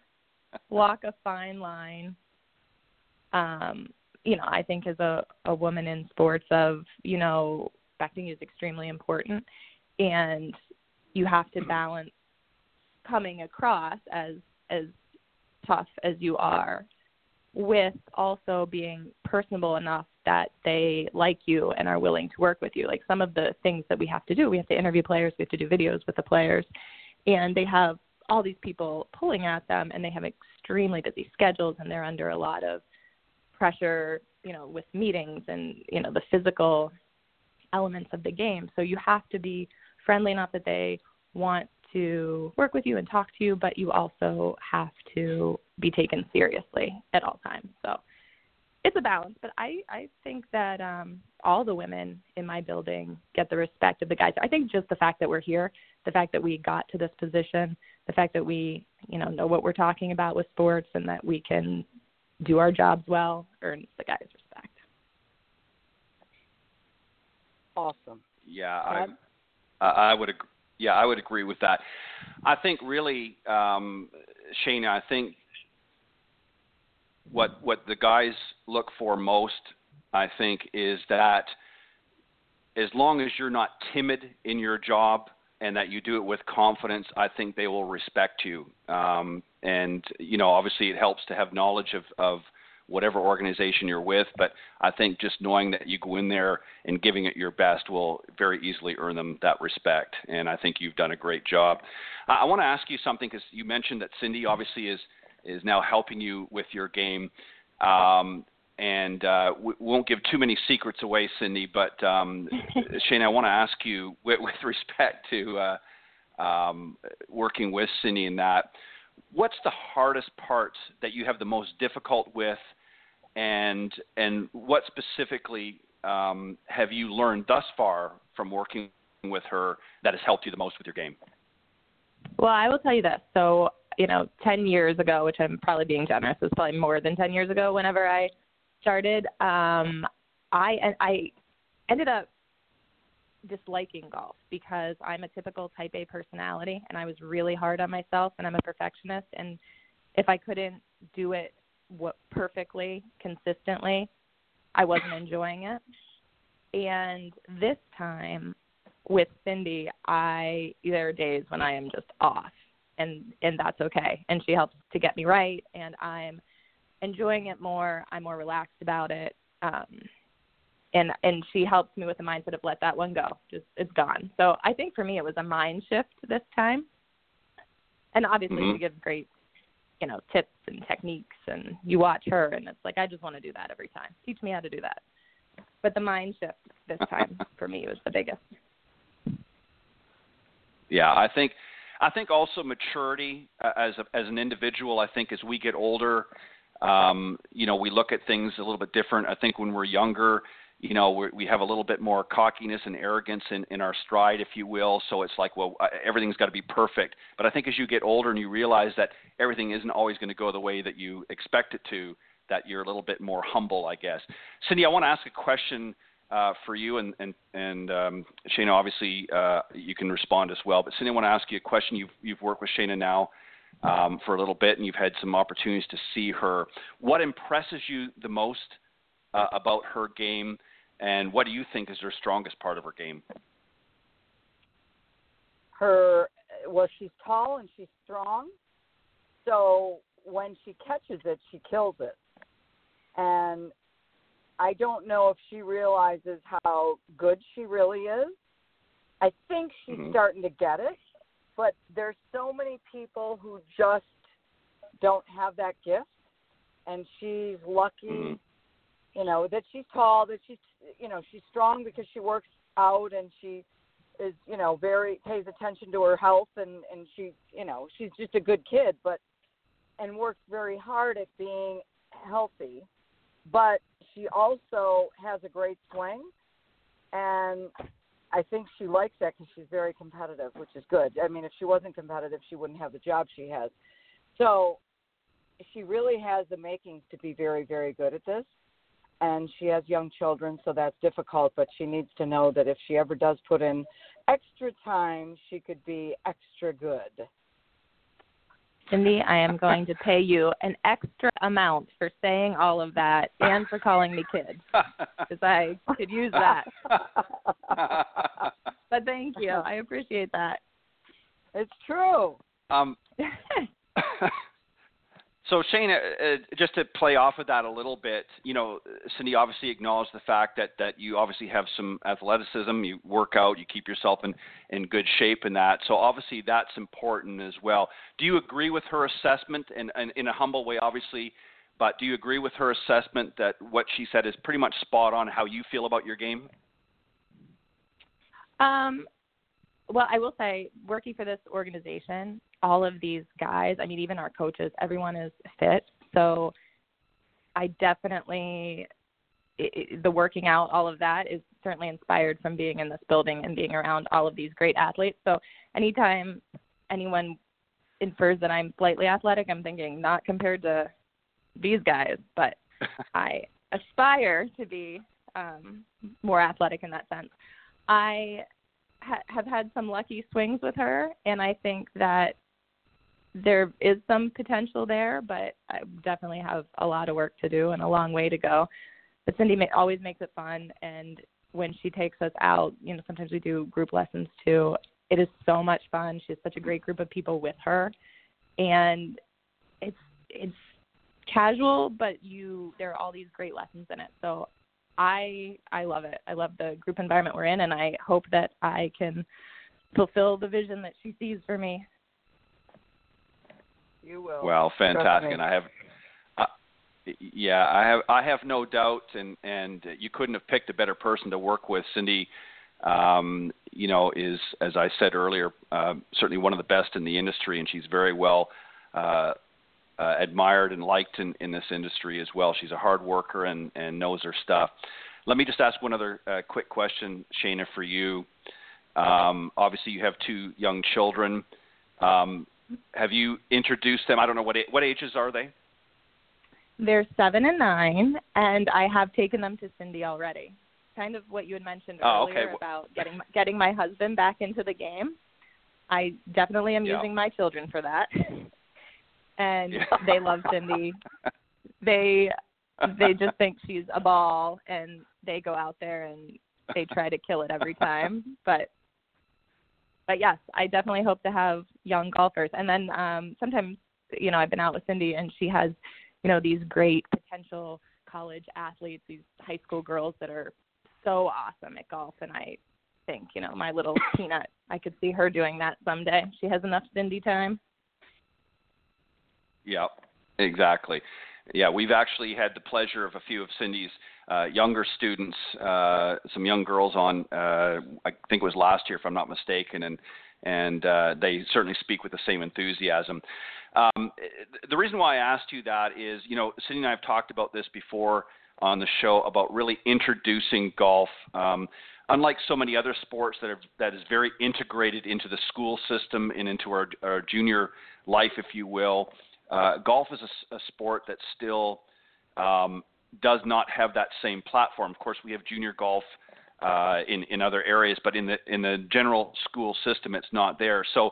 S5: walk a fine line. Um, you know, I think as a a woman in sports, of you know, respecting is extremely important, and you have to balance coming across as as tough as you are with also being personable enough that they like you and are willing to work with you. Like some of the things that we have to do, we have to interview players, we have to do videos with the players, and they have all these people pulling at them, and they have extremely busy schedules, and they're under a lot of pressure, you know, with meetings and you know the physical elements of the game. So you have to be friendly enough that they want to work with you and talk to you, but you also have to be taken seriously at all times. So it's a balance, but I I think that um all the women in my building get the respect of the guys. I think just the fact that we're here, the fact that we got to this position, the fact that we, you know, know what we're talking about with sports and that we can do our jobs well earns the guys respect.
S3: Awesome.
S2: Yeah, I I would agree. Yeah, I would agree with that. I think really, um, Shaena, I think what what the guys look for most, I think, is that as long as you're not timid in your job and that you do it with confidence, I think they will respect you. Um, and you know, obviously, it helps to have knowledge of of whatever organization you're with. But I think just knowing that you go in there and giving it your best will very easily earn them that respect. And I think you've done a great job. I, I want to ask you something because you mentioned that Cindy obviously is is now helping you with your game. Um, and uh, we won't give too many secrets away, Cindy. But um, [LAUGHS] Shane, I want to ask you, with, with respect to uh, um, working with Cindy in that, what's the hardest part that you have the most difficult with, and and what specifically um, have you learned thus far from working with her that has helped you the most with your game?
S5: Well, I will tell you this. So you know, 10 years ago, which I'm probably being generous, it was probably more than 10 years ago whenever I started, um, I, I ended up disliking golf because I'm a typical type A personality and I was really hard on myself and I'm a perfectionist and if I couldn't do it perfectly consistently I wasn't enjoying it. And this time with Cindy I there are days when I am just off and and that's okay and she helps to get me right and i'm enjoying it more. I'm more relaxed about it. Um, and and she helps me with the mindset of let that one go. Just it's gone. So I think for me it was a mind shift this time. And obviously
S2: Mhm.
S5: she gives great, you know, tips and techniques and you watch her and it's like I just want to do that every time. Teach me how to do that. But the mind shift this [LAUGHS] time for me was the biggest.
S2: Yeah, I think I think also maturity uh, as a, as an individual. I think as we get older, um, you know, we look at things a little bit different. I think when we're younger, you know, we're, we have a little bit more cockiness and arrogance in, in our stride, if you will. So it's like, well, uh, everything's got to be perfect. But I think as you get older and you realize that everything isn't always going to go the way that you expect it to, that you're a little bit more humble, I guess. Cindy, I want to ask a question uh, for you, and and and um, Shaena, obviously uh, you can respond as well. But Cindy, I want to ask you a question. You've you've worked with Shaena now um, for a little bit, and you've had some opportunities to see her. What impresses you the most uh, about her game, and what do you think is her strongest part of her game?
S3: her well she's tall and she's strong so when she catches it she kills it and i don't know if she realizes how good she really is i think she's
S2: Mhm.
S3: starting to get it but there's so many people who just don't have that gift and she's lucky
S2: Mhm.
S3: you know that she's tall that she's you know she's strong because she works out and she is you know very pays attention to her health and and she you know she's just a good kid but and works very hard at being healthy but she also has a great swing and I think she likes that because she's very competitive, which is good. I mean, if she wasn't competitive, she wouldn't have the job she has. So she really has the makings to be very, very good at this. And she has young children, so that's difficult. But she needs to know that if she ever does put in extra time, she could be extra good.
S5: Cindy, I am going to pay you an extra amount for saying all of that and for calling me kid because I could use that. But thank you. I appreciate that.
S3: it's true.
S2: um, [LAUGHS] so Shane, uh, uh, just to play off of that a little bit, you know, Cindy obviously acknowledged the fact that that you obviously have some athleticism. You work out, you keep yourself in in good shape in that. So obviously that's important as well. Do you agree with her assessment? And, and in a humble way, obviously, but do you agree with her assessment that what she said is pretty much spot on how you feel about your game?
S5: Um, well, I will say, working for this organization, all of these guys, I mean, even our coaches, everyone is fit. So I definitely, i i the working out, all of that is certainly inspired from being in this building and being around all of these great athletes. So anytime anyone infers that I'm slightly athletic, I'm thinking not compared to these guys, but [LAUGHS] I aspire to be um, more athletic in that sense. I ha- have had some lucky swings with her, and I think that there is some potential there, but I definitely have a lot of work to do and a long way to go. But Cindy always makes it fun, and when she takes us out, you know, sometimes we do group lessons too. It is so much fun. She has such a great group of people with her, and it's it's casual, but you there are all these great lessons in it. So I I love it. I love the group environment we're in, and I hope that I can fulfill the vision that she sees for me.
S3: You will.
S2: Well, fantastic, and I have, uh, yeah, I have, I have no doubt, and and you couldn't have picked a better person to work with. Cindy, um, you know, is as I said earlier, um, certainly one of the best in the industry, and she's very well uh, uh, admired and liked in, in this industry as well. She's a hard worker and and knows her stuff. Let me just ask one other uh, quick question, Shaena, for you. Um, obviously, you have two young children. Um, have you introduced them? I don't know what a- what ages are they?
S5: They're seven and nine, and I have taken them to Cindy already. Kind of what you had mentioned
S2: Oh,
S5: earlier
S2: okay.
S5: about getting getting my husband back into the game. I definitely am
S2: Yeah.
S5: using my children for that, [LAUGHS] and
S2: Yeah.
S5: they love Cindy. They they just think she's a ball, and they go out there and they try to kill it every time. But but yes, I definitely hope to have young golfers. And then um sometimes, you know, I've been out with Cindy and she has you know these great potential college athletes, these high school girls that are so awesome at golf, and I think you know my little [LAUGHS] peanut, I could see her doing that someday. She has enough Cindy time.
S2: Yeah, exactly. Yeah, we've actually had the pleasure of a few of Cindy's uh, younger students, uh, some young girls on. Uh, I think it was last year, if I'm not mistaken, and and uh, they certainly speak with the same enthusiasm. Um, the reason why I asked you that is, you know, Cindy and I have talked about this before on the show about really introducing golf. Um, unlike so many other sports that are that is very integrated into the school system and into our, our junior life, if you will. Uh, golf is a, a, sport that still um, does not have that same platform. Of course, we have junior golf uh, in in other areas, but in the in the general school system, it's not there. So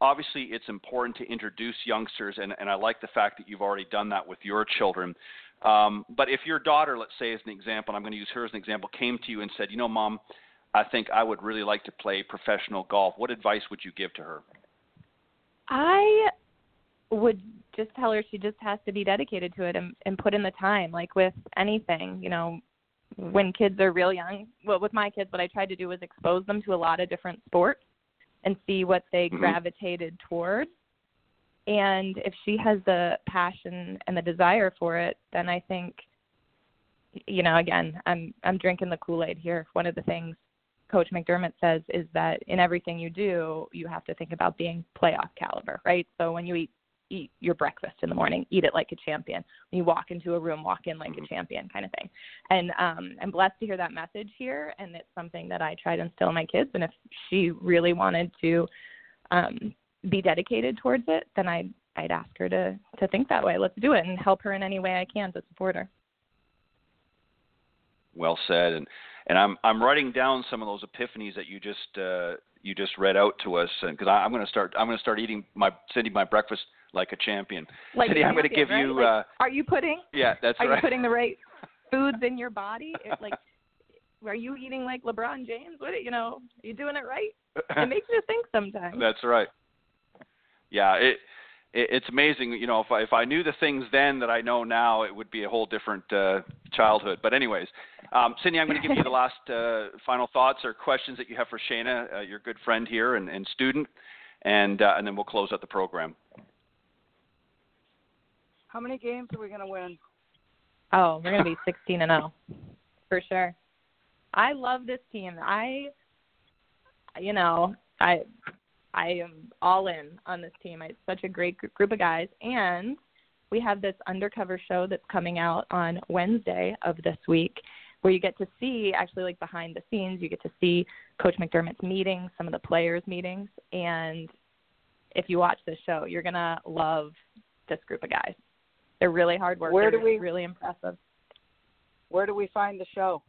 S2: obviously it's important to introduce youngsters, and, and I like the fact that you've already done that with your children. Um, but if your daughter, let's say as an example, and I'm going to use her as an example, came to you and said, you know, mom, I think I would really like to play professional golf, what advice would you give to her?
S5: I would just tell her she just has to be dedicated to it and, and put in the time, like with anything, you know, when kids are real young. Well, with my kids, what I tried to do was expose them to a lot of different sports and see what they mm-hmm. gravitated towards. And if she has the passion and the desire for it, then I think, you know, again, I'm I'm drinking the Kool Aid here. One of the things Coach McDermott says is that in everything you do, you have to think about being playoff caliber, right? So when you eat eat your breakfast in the morning, eat it like a champion. When you walk into a room, walk in like a mm-hmm. champion kind of thing. And um I'm blessed to hear that message here and it's something that I try to instill in my kids and if she really wanted to um be dedicated towards it, then I'd I'd ask her to to think that way. Let's do it and help her in any way I can to support her.
S2: Well said and and I'm I'm writing down some of those epiphanies that you just uh you just read out to us because I'm going to start I'm going to start eating my sending my breakfast like a champion.
S5: Like I'm
S2: going to give
S5: right?
S2: you.
S5: Like,
S2: uh,
S5: are you putting?
S2: Yeah, that's
S5: are
S2: right.
S5: you putting the right [LAUGHS] foods in your body? It, like, are you eating like LeBron James? What you know? Are you doing it right? It [LAUGHS] makes you think sometimes.
S2: That's right. Yeah, it, it it's amazing. You know, if I if I knew the things then that I know now, it would be a whole different uh, childhood. But anyways, um, Cindy, I'm going to give you the [LAUGHS] last uh, final thoughts or questions that you have for Shaena, uh, your good friend here and, and student, and uh, and then we'll close out the program.
S3: How many games are we going to win?
S5: Oh, we're going to be [LAUGHS] 16 and 0 for sure. I love this team. I, you know, I, I am all in on this team. It's such a great group of guys, and we have this undercover show that's coming out on Wednesday of this week, where you get to see actually like behind the scenes. You get to see Coach McDermott's meetings, some of the players' meetings, and if you watch this show, you're gonna love this group of guys. They're really hard workers.
S3: Where do we
S5: really impressive?
S3: Where do we find the show?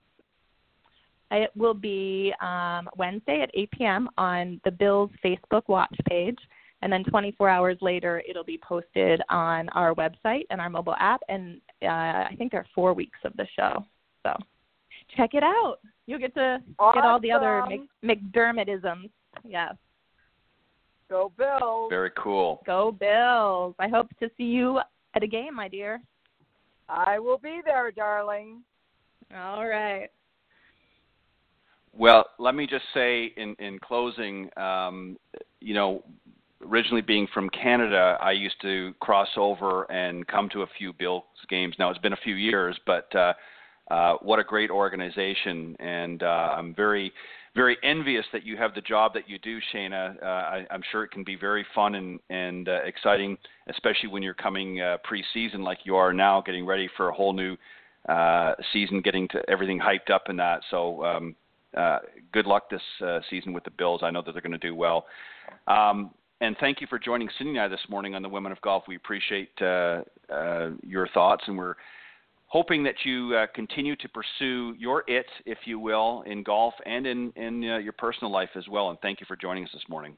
S5: It will be um, Wednesday at 8 p.m. on the Bills Facebook watch page, and then 24 hours later, it'll be posted on our website and our mobile app. And uh, I think there are four weeks of the show, so check it out. You'll get to
S3: awesome.
S5: get all the other Mc, McDermottisms. Yes.
S3: Go Bills.
S2: Very cool.
S5: Go Bills. I hope to see you at a game, my dear.
S3: I will be there, darling.
S5: All right.
S2: Well, let me just say in, in closing, um, you know, originally being from Canada, I used to cross over and come to a few Bills games. Now it's been a few years, but uh, uh, what a great organization, and uh, I'm very very envious that you have the job that you do, Shaena. Uh, I, I'm sure it can be very fun and, and uh, exciting, especially when you're coming uh, preseason like you are now, getting ready for a whole new uh, season, getting to everything hyped up in that. So um, uh, good luck this uh, season with the Bills. I know that they're going to do well. Um, and thank you for joining Cindy and I this morning on the Women of Golf. We appreciate uh, uh, your thoughts, and we're hoping that you uh, continue to pursue your it, if you will, in golf and in, in uh, your personal life as well. And thank you for joining us this morning.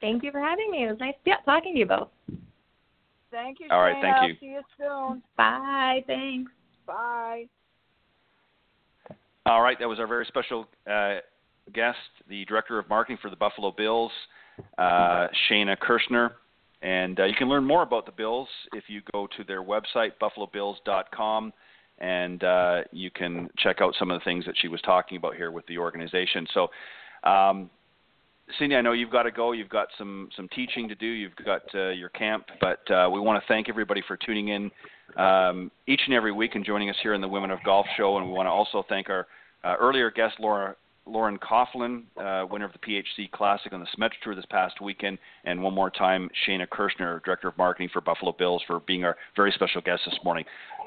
S5: Thank you for having me. It was nice yeah, talking to you both.
S3: Thank you.
S2: All right,
S3: Shaena.
S2: thank you.
S3: See you soon.
S5: Bye. Thanks.
S3: Bye.
S2: All right, that was our very special uh, guest, the director of marketing for the Buffalo Bills, uh, Shaena Kershner. And uh, you can learn more about the Bills if you go to their website, buffalobills.com, and uh, you can check out some of the things that she was talking about here with the organization. So, um, Cindy, I know you've got to go. You've got some some teaching to do. You've got uh, your camp, but uh, we want to thank everybody for tuning in um, each and every week and joining us here in the Women of Golf Show. And we want to also thank our uh, earlier guest, Laura Lauren Coughlin, uh, winner of the PHC Classic on the Symetra Tour this past weekend, and one more time, Shaena Kershner, Director of Marketing for Buffalo Bills, for being our very special guest this morning.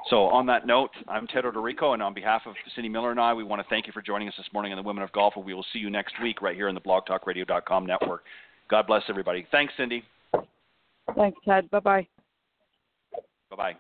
S2: So, on that note, I'm Ted Oderico, and on behalf of Cindy Miller and I, we want to thank you for joining us this morning on the Women of Golf, and we will see you next week right here in the blogtalkradio.com network. God bless everybody. Thanks, Cindy.
S3: Thanks, Ted. Bye bye.
S2: Bye bye.